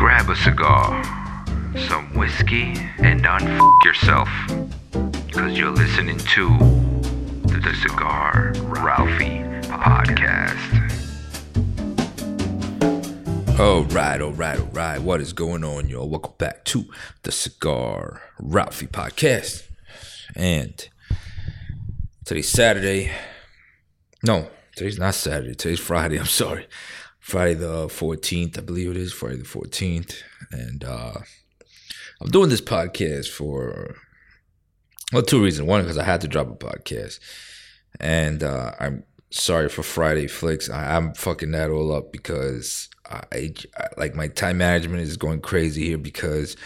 grab a cigar, some whiskey, and unf yourself. Cause you're listening to the Cigar Ralphie podcast. All right, all right, all right. What is going on, y'all? Welcome back to the Cigar Ralphie podcast. And today's Saturday. No, today's not Saturday. Today's Friday. I'm sorry. Friday the 14th, I believe it is. Friday the 14th. And uh I'm doing this podcast for well, two reasons. One, because I had to drop a podcast. And uh I'm sorry for Friday flicks. I, I'm fucking that all up because I, I like my time management is going crazy here because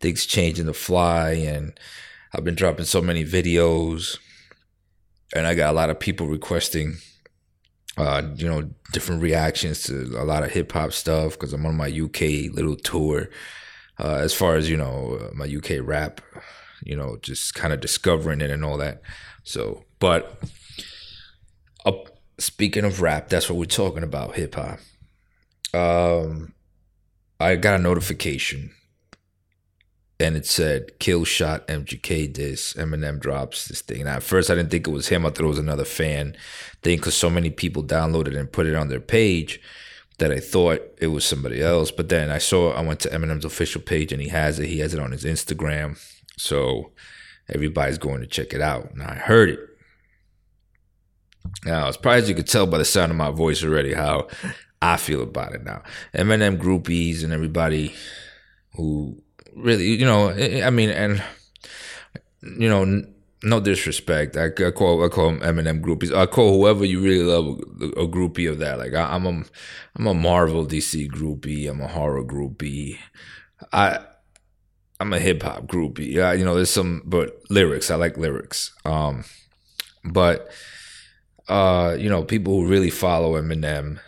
things change in the fly and I've been dropping so many videos and I got a lot of people requesting uh, you know, different reactions to a lot of hip hop stuff because I'm on my UK little tour. Uh, as far as you know, uh, my UK rap, you know, just kind of discovering it and all that. So, but uh, speaking of rap, that's what we're talking about, hip hop. Um, I got a notification and it said kill shot MGK this Eminem drops this thing. And at first I didn't think it was him. I thought it was another fan thing because so many people downloaded and put it on their page that I thought it was somebody else. But then I saw I went to Eminem's official page and he has it. He has it on his Instagram. So everybody's going to check it out. Now I heard it. Now, as probably as you could tell by the sound of my voice already, how I feel about it now. Eminem groupies and everybody who really, you know, I mean, and you know, no disrespect. I, I call I call Eminem groupies. I call whoever you really love a, a groupie of that. Like I, am a I'm a Marvel DC groupie. I'm a horror groupie. I I'm a hip hop groupie. Yeah, you know, there's some, but lyrics. I like lyrics. Um, but uh, you know, people who really follow Eminem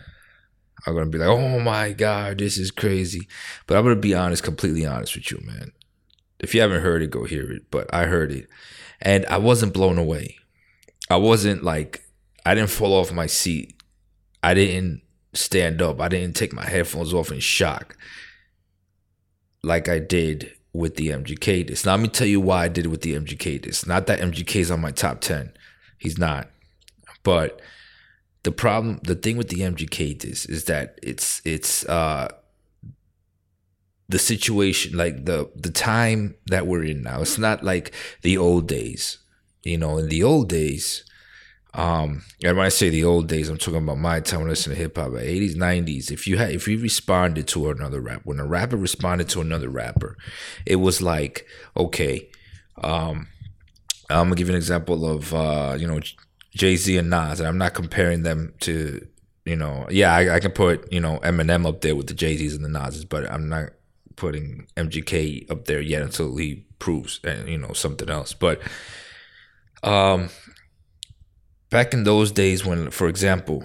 are gonna be like, "Oh my god, this is crazy." But I'm gonna be honest, completely honest with you, man. If you haven't heard it, go hear it. But I heard it, and I wasn't blown away. I wasn't like, I didn't fall off my seat. I didn't stand up. I didn't take my headphones off in shock, like I did with the MGK disc. Now let me tell you why I did it with the MGK disc. Not that MGK is on my top ten. He's not, but the problem the thing with the MGK is is that it's it's uh the situation like the the time that we're in now. It's not like the old days you know in the old days um and when i say the old days i'm talking about my time when i to hip-hop 80s 90s if you had if you responded to another rap when a rapper responded to another rapper it was like okay um i'm gonna give you an example of uh you know Jay Z and Nas, and I'm not comparing them to, you know, yeah, I, I can put you know Eminem up there with the Jay Z's and the Nas's, but I'm not putting MGK up there yet until he proves and uh, you know something else. But um, back in those days when, for example,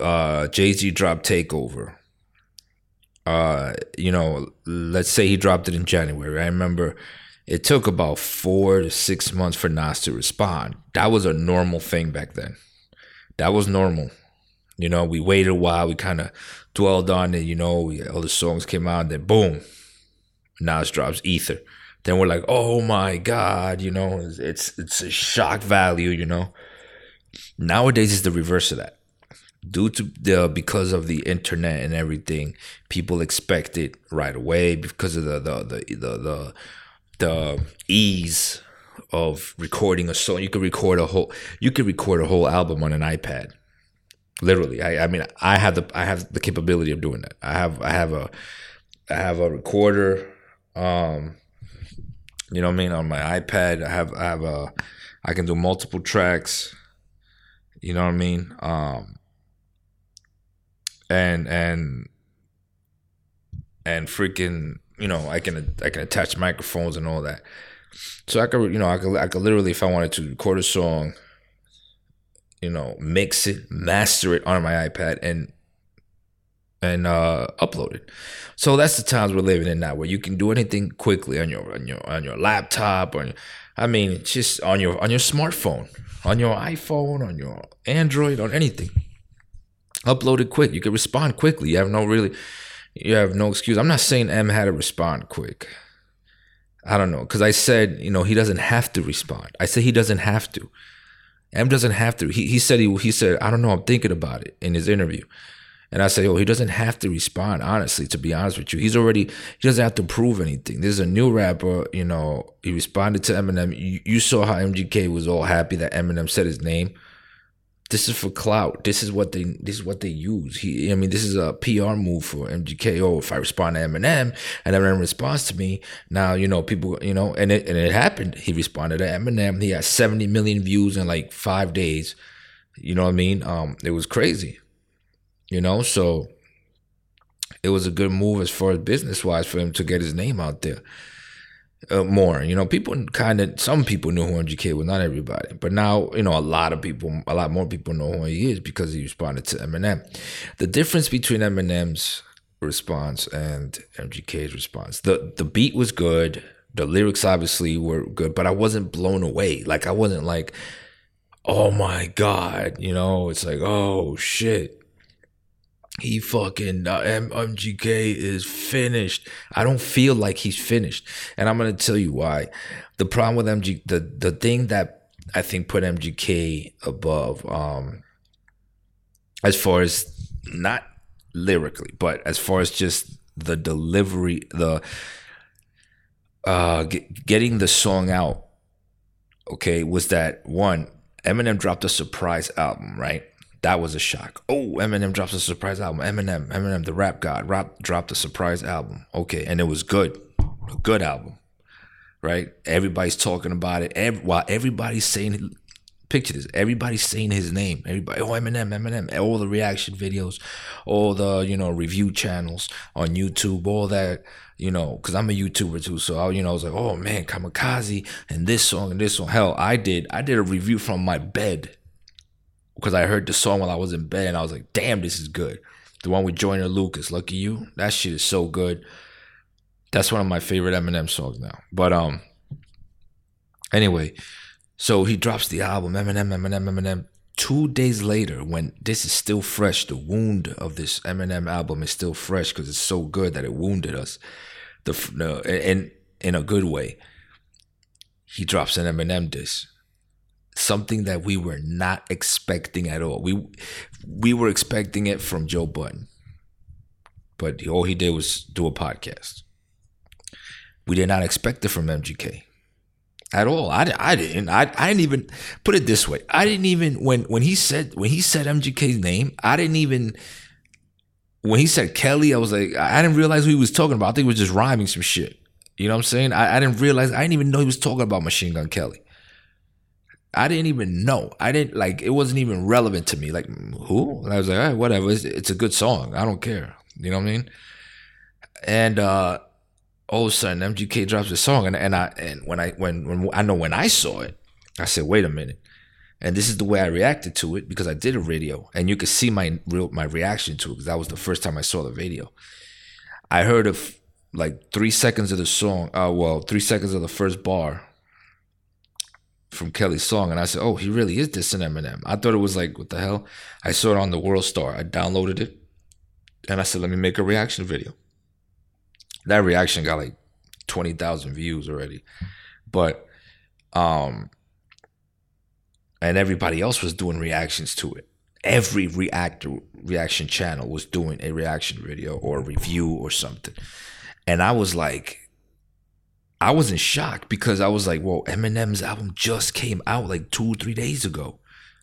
uh, Jay Z dropped Takeover. Uh, you know, let's say he dropped it in January. I remember it took about four to six months for Nas to respond. That was a normal thing back then. That was normal. You know, we waited a while, we kind of dwelled on it, you know, we, all the songs came out, and then boom, Nas drops Ether. Then we're like, oh my God, you know, it's, it's, it's a shock value, you know. Nowadays, it's the reverse of that. Due to the because of the internet and everything, people expect it right away because of the the the the, the the ease of recording a song. You could record a whole you could record a whole album on an iPad. Literally. I, I mean I have the I have the capability of doing that. I have I have a I have a recorder um you know what I mean on my iPad. I have I have a I can do multiple tracks. You know what I mean? Um and and and freaking you know, I can I can attach microphones and all that. So I could, you know, I could I could literally, if I wanted to record a song, you know, mix it, master it on my iPad, and and uh, upload it. So that's the times we're living in now, where you can do anything quickly on your on your on your laptop, or I mean, just on your on your smartphone, on your iPhone, on your Android, on anything. Upload it quick. You can respond quickly. You have no really you have no excuse. I'm not saying M had to respond quick. I don't know because I said you know he doesn't have to respond. I said he doesn't have to. M doesn't have to. He he said he he said I don't know. I'm thinking about it in his interview. And I say, oh, he doesn't have to respond, honestly, to be honest with you. He's already, he doesn't have to prove anything. This is a new rapper, you know, he responded to Eminem. You, you saw how MGK was all happy that Eminem said his name. This is for clout. This is what they this is what they use. He I mean, this is a PR move for MGK. Oh, if I respond to Eminem and Eminem responds to me, now you know people, you know, and it and it happened. He responded to Eminem. He had 70 million views in like five days. You know what I mean? Um, it was crazy you know. So it was a good move as far as business wise for him to get his name out there uh, more. You know, people kind of some people knew who MGK was, not everybody, but now you know a lot of people, a lot more people know who he is because he responded to Eminem. The difference between Eminem's response and MGK's response, the the beat was good. The lyrics obviously were good, but I wasn't blown away. Like I wasn't like, oh my god, you know. It's like, oh shit he fucking uh, MGK is finished. I don't feel like he's finished, and I'm gonna tell you why. The problem with MG, the the thing that I think put MGK above, um, as far as not lyrically, but as far as just the delivery, the uh, get, getting the song out, okay, was that one Eminem dropped a surprise album, right? That was a shock. Oh, Eminem drops a surprise album. Eminem, Eminem, the rap god, rap dropped a surprise album. Okay, and it was good, a good album, right? Everybody's talking about it. Every, while everybody's saying, picture this, everybody's saying his name. Everybody, oh Eminem, Eminem. All the reaction videos, all the you know review channels on YouTube, all that you know, because I'm a YouTuber too. So I, you know, I was like, oh man, Kamikaze and this song and this song. Hell, I did, I did a review from my bed because I heard the song while I was in bed and I was like, damn, this is good. The one with Joyner Lucas, Lucky You, that shit is so good. That's one of my favorite Eminem songs now. But um, anyway, so he drops the album Eminem, Eminem, Eminem. Two days later, when this is still fresh, the wound of this Eminem album is still fresh because it's so good that it wounded us. The, the in in a good way. He drops an Eminem disc something that we were not expecting at all. We we were expecting it from Joe Budden, but all he did was do a podcast. We did not expect it from MGK at all. I, I didn't. I, I didn't even put it this way. I didn't even when when he said when he said MGK's name. I didn't even when he said Kelly. I was like I didn't realize who he was talking about. I think he was just rhyming some shit. You know what I'm saying? I, I didn't realize. I didn't even know he was talking about Machine Gun Kelly. I didn't even know. I didn't like it wasn't even relevant to me. Like who? And I was like, whatever. It's, it's, a good song. I don't care. You know what I mean? And uh all of a sudden MGK drops a song and, and I and when I when when I know when I saw it, I said, wait a minute. And this is the way I reacted to it because I did a video and you could see my real my reaction to it because that was the first time I saw the video. I heard of like three seconds of the song, uh well, three seconds of the first bar from Kelly's song, and I said, "Oh, he really is dissing Eminem." I thought it was like, "What the hell?" I saw it on the World Star. I downloaded it, and I said, "Let me make a reaction video." That reaction got like twenty thousand views already, but um, and everybody else was doing reactions to it. Every reactor reaction channel was doing a reaction video or review or something, and I was like, I was in shock because I was like, "Whoa, Eminem's album just came out like two, three days ago.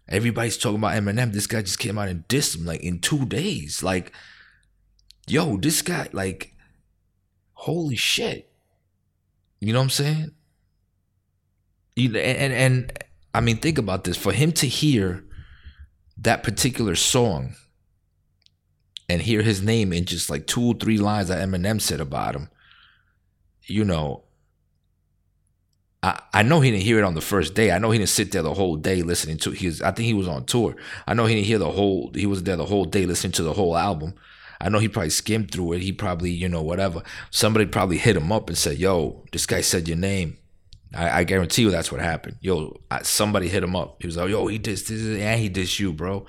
Everybody's talking about Eminem. This guy just came out and dissed him like in two days. Like, yo, this guy, like, holy shit. You know what I'm saying? You, and, and, and I mean, think about this. For him to hear that particular song and hear his name in just like two or three lines that Eminem said about him, you know, I, know he didn't hear it on the first day. I know he didn't sit there the whole day listening to his. I think he was on tour. I know he didn't hear the whole. He was there the whole day listening to the whole album. I know he probably skimmed through it. He probably, you know, whatever. Somebody probably hit him up and said, "Yo, this guy said your name." I, I guarantee you that's what happened. Yo, I, somebody hit him up. He was like, "Yo, he did this, and he did you, bro."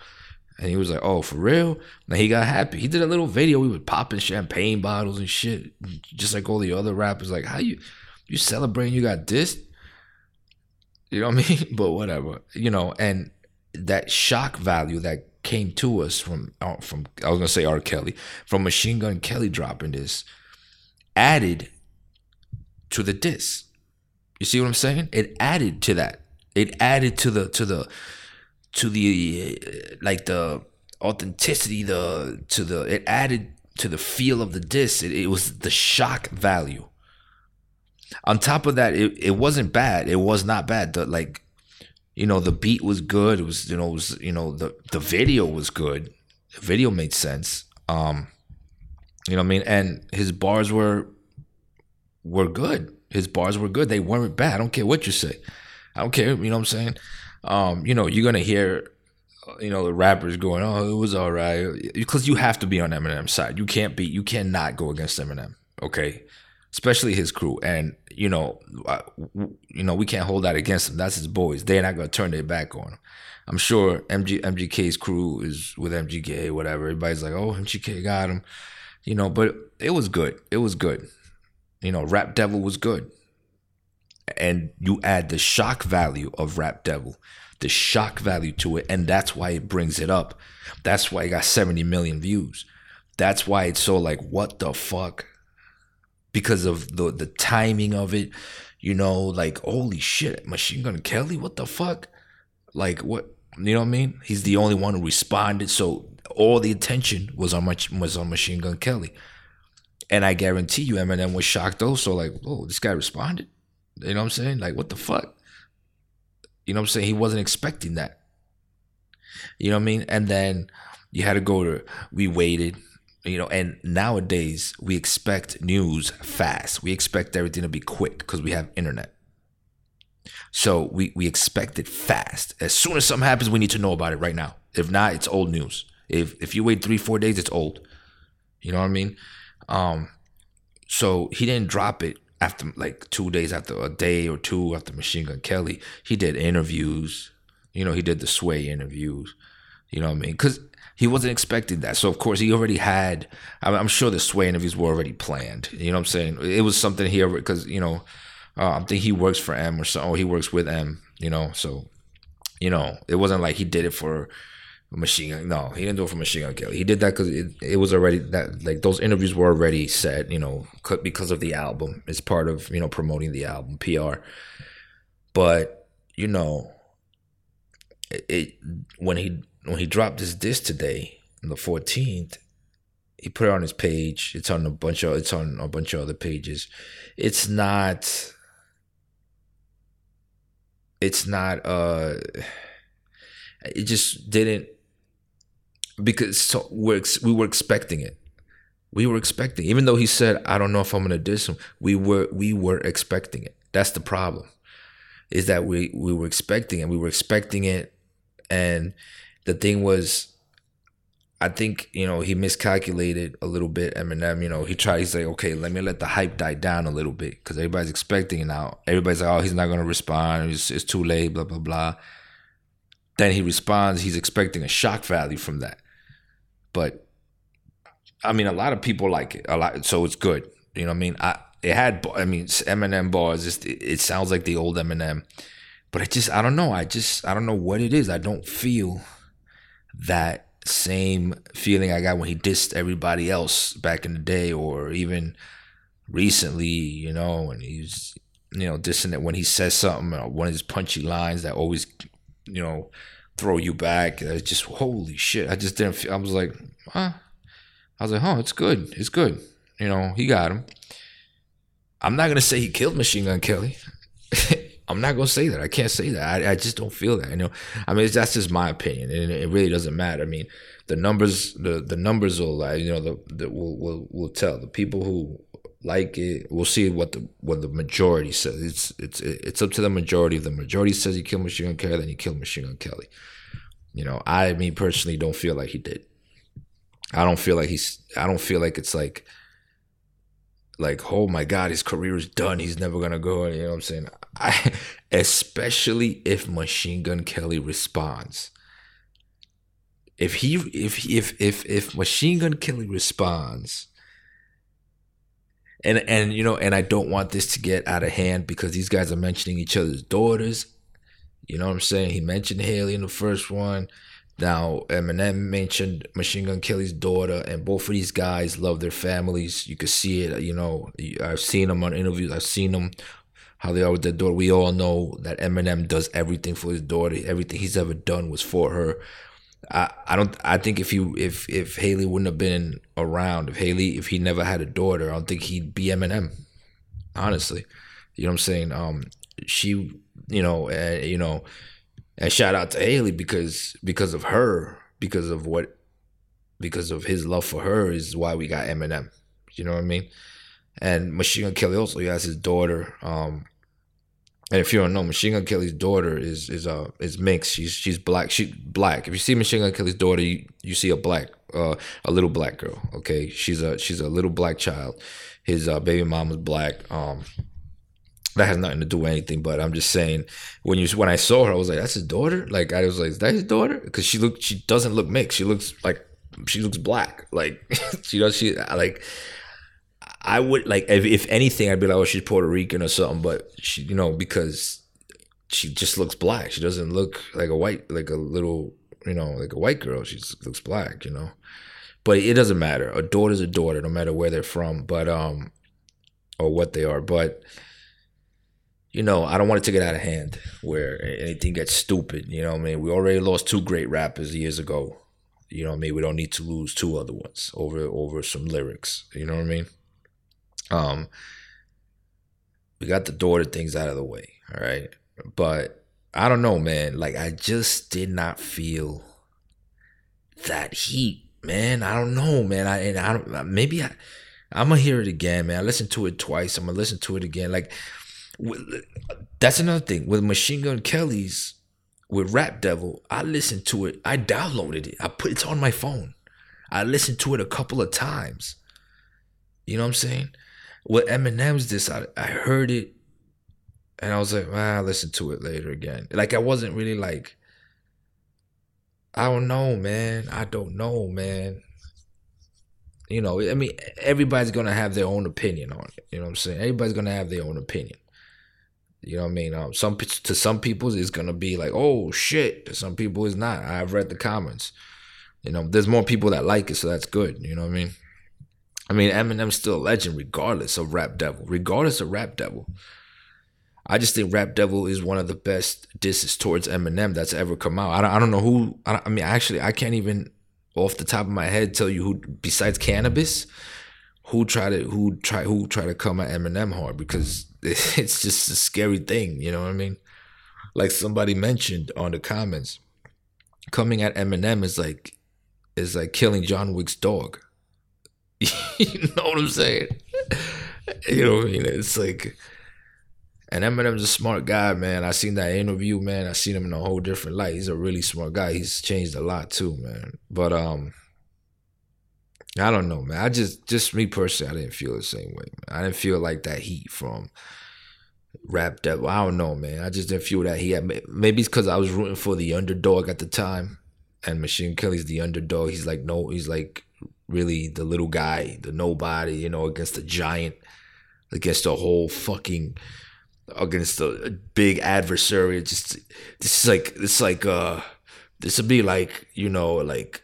And he was like, "Oh, for real?" And he got happy. He did a little video. He was popping champagne bottles and shit, just like all the other rappers. Like, how you you celebrating? You got dissed. You know what I mean? But whatever. You know, and that shock value that came to us from uh, from I was gonna say R. Kelly from Machine Gun Kelly dropping this added to the diss. You see what I'm saying? It added to that. It added to the to the to the uh, like the authenticity the to the it added to the feel of the disc it, it was the shock value on top of that it, it wasn't bad. It was not bad. The like you know the beat was good. It was you know it was you know the the video was good. The video made sense. Um you know what i mean? And his bars were were good. His bars were good. They weren't bad. I don't care what you say. I don't care. You know what i'm saying? Um, you know, you're gonna hear, you know, the rappers going, "Oh, it was all right," because you have to be on Eminem's side. You can't be, you cannot go against Eminem. Okay, especially his crew, and you know, you know, we can't hold that against him. That's his boys. They're not gonna turn their back on him. I'm sure MG MGK's crew is with MGK, whatever. Everybody's like, "Oh, MGK got him," you know. But it was good. It was good. You know, Rap Devil was good and you add the shock value of Rap Devil, the shock value to it, and that's why it brings it up. That's why it got 70 million views. That's why it's so like, what the fuck? Because of the the timing of it, you know, like holy shit, Machine Gun Kelly, what the fuck? Like what you know what I mean? He's the only one who responded, so all the attention was on was on Machine Gun Kelly. And I guarantee you Eminem was shocked also, like, whoa, this guy responded. You know what I'm saying? Like, what the fuck? You know what I'm saying? He wasn't expecting that. You know what I mean? And then you had to go to, we waited, you know, and nowadays we expect news fast. We expect everything to be quick because we have internet. So we, we expect it fast. As soon as something happens, we need to know about it right now. If not, it's old news. If if you wait three, four days, it's old. You know what I mean? Um, so he didn't drop it after like two days after a day or two after Machine Gun Kelly, he did interviews. You know, he did the Sway interviews. You know what I mean? Because he wasn't expecting that. So of course he already had. I'm sure the Sway interviews were already planned. You know what I'm saying? It was something here because you know, uh, I think he works for M or so. He works with M. You know, so you know, it wasn't like he did it for Machine Gun. No, he didn't do it for Machine Gun Kelly. He did that because it, it was already that like those interviews were already set. You know, because of the album. It's part of you know promoting the album PR. But you know, it, it when he when he dropped his disc today on the fourteenth, he put it on his page. It's on a bunch of it's on a bunch of other pages. It's not. It's not. uh It just didn't because so we're, we were expecting it. We were expecting, even though he said, "I don't know if I'm gonna diss him." We were we were expecting it. That's the problem, is that we we were expecting it. We were expecting it, and the thing was, I think you know he miscalculated a little bit. Eminem, you know, he tried. He's like, okay, let me let the hype die down a little bit because everybody's expecting it now. Everybody's like, oh, he's not gonna respond. It's, it's too late. Blah blah blah. Then he responds. He's expecting a shock value from that. But I mean, a lot of people like it a lot, so it's good. You know what I mean? I it had, I mean, Eminem bars. It, it sounds like the old Eminem, but it just, I don't know. I just, I don't know what it is. I don't feel that same feeling I got when he dissed everybody else back in the day, or even recently. You know, when he's, you know, dissing it when he says something, uh, one of his punchy lines that always, you know, throw you back. It's just holy shit. I just didn't. Feel, I was like, huh. I was like, huh, it's good. It's good. You know, he got him. I'm not gonna say he killed Machine Gun Kelly. I'm not gonna say that. I can't say that. I, I just don't feel that. You know, I mean, that's just my opinion, and it really doesn't matter. I mean, the numbers, the the numbers will, uh, you know, the, the will will will tell the people who like it. We'll see what the what the majority says. It's it's it's up to the majority. If the majority says he killed Machine Gun Kelly, then he killed Machine Gun Kelly. You know, I me personally don't feel like he did. I don't feel like he's. I don't feel like it's like. Like oh my god, his career is done. He's never gonna go. You know what I'm saying? I, especially if Machine Gun Kelly responds. if he if if if if Machine Gun Kelly responds, and and you know, and I don't want this to get out of hand because these guys are mentioning each other's daughters. You know what I'm saying? He mentioned Hailie in the first one. Now Eminem mentioned Machine Gun Kelly's daughter, and both of these guys love their families. You could see it. You know, I've seen them on interviews. I've seen them how they are with their daughter. We all know that Eminem does everything for his daughter. Everything he's ever done was for her. I, I don't I think if he if if Hailie wouldn't have been around, if Hailie if he never had a daughter, I don't think he'd be Eminem. Honestly, you know what I'm saying? Um, she, you know, uh, you know, and shout out to Hailie because because of her, because of what, because of his love for her is why we got Eminem. You know what I mean? And Machine Gun Kelly also has his daughter. Um, and if you don't know, Machine Gun Kelly's daughter is is uh is mixed. She's she's black. She black. If you see Machine Gun Kelly's daughter, you, you see a black uh a little black girl. Okay, she's a she's a little black child. His uh, baby mom was black. Um, that has nothing to do with anything. But I'm just saying when you when I saw her, I was like, that's his daughter. Like I was like, is that his daughter? Because she look she doesn't look mixed. She looks like she looks black. Like she does she like I would like if, if anything, I'd be like, oh, she's Puerto Rican or something. But she, you know, because she just looks black. She doesn't look like a white, like a little, you know, like a white girl. She looks black, you know. But it doesn't matter. A daughter's a daughter, no matter where they're from, but um, or what they are. But you know, I don't want it to get out of hand where anything gets stupid. You know, what I mean, we already lost two great rappers years ago. You know, what I mean, we don't need to lose two other ones over over some lyrics. You know what I mean? Um, we got the door to things out of the way, all right. But I don't know, man. Like I just did not feel that heat, man. I don't know, man. I and I don't maybe I I'm gonna hear it again, man. I listened to it twice. I'm gonna listen to it again. Like that's another thing with Machine Gun Kelly's with Rap Devil. I listened to it. I downloaded it. I put it on my phone. I listened to it a couple of times. You know what I'm saying? with Eminem's this, I, I heard it and I was like, well, I'll listen to it later again. Like I wasn't really like, I don't know, man. I don't know, man. You know, I mean, everybody's gonna have their own opinion on it. You know what I'm saying? Everybody's gonna have their own opinion. You know what I mean? Um, some to some people it's gonna be like, oh shit. To some people it's not. I've read the comments. You know, there's more people that like it, so that's good. You know what I mean? I mean, Eminem's still a legend regardless of Rap Devil. Regardless of Rap Devil. I just think Rap Devil is one of the best disses towards Eminem that's ever come out. I don't, I don't know who. I, I mean, actually, I can't even off the top of my head tell you who besides Canibus who try to who try who try to come at Eminem hard because it's just a scary thing. You know what I mean? Like somebody mentioned on the comments, coming at Eminem is like is like killing John Wick's dog. you know what I'm saying? you know what I mean? It's like, and Eminem's a smart guy, man. I seen that interview, man. I seen him in a whole different light. He's a really smart guy. He's changed a lot too, man. But um, I don't know, man. I just, just me personally, I didn't feel the same way. Man. I didn't feel like that heat from Rap Devil. I don't know, man. I just didn't feel that heat. Maybe it's because I was rooting for the underdog at the time, and Machine Kelly's the underdog. He's like no, he's like really the little guy, the nobody, you know, against the giant, against the whole fucking against the big adversary. It's just this is like this like uh this would be like, you know, like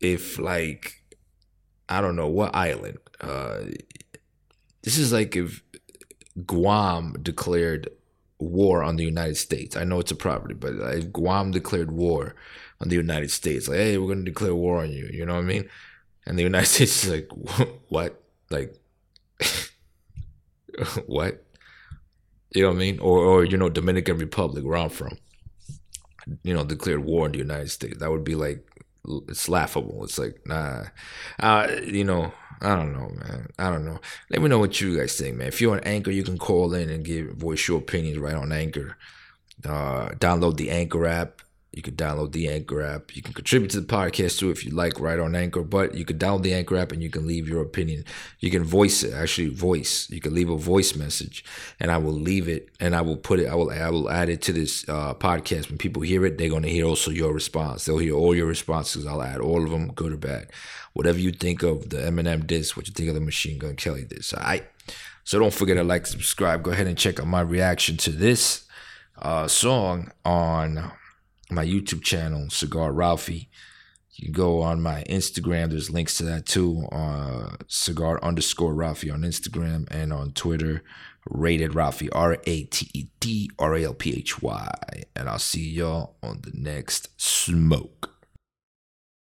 if like I don't know what island. Uh this is like if Guam declared war on the United States. I know it's a property, but if Guam declared war on the United States, like, hey, we're gonna declare war on you. You know what I mean? And the United States is like, what? Like, what? You know what I mean? Or, or you know, Dominican Republic, where I'm from, you know, declared war on the United States. That would be like, it's laughable. It's like, nah, uh, you know, I don't know, man. I don't know. Let me know what you guys think, man. If you're on Anchor, you can call in and give voice your opinions right on Anchor. Uh, download the Anchor app You can download the Anchor app. You can contribute to the podcast too if you like, right on Anchor. But you can download the Anchor app and you can leave your opinion. You can voice it, actually voice. You can leave a voice message, and I will leave it, and I will put it. I will I will add it to this uh, podcast. When people hear it, they're gonna hear also your response. They'll hear all your responses. I'll add all of them, good or bad. Whatever you think of the Eminem disc, what you think of the Machine Gun Kelly disc. All right. So don't forget to like, subscribe. Go ahead and check out my reaction to this uh, song on my YouTube channel, Cigar Ralphie. You go on my Instagram. There's links to that too. Uh, cigar underscore Ralphie on Instagram and on Twitter. Rated Ralphie, R A T E D R A L P H Y. And I'll see y'all on the next smoke.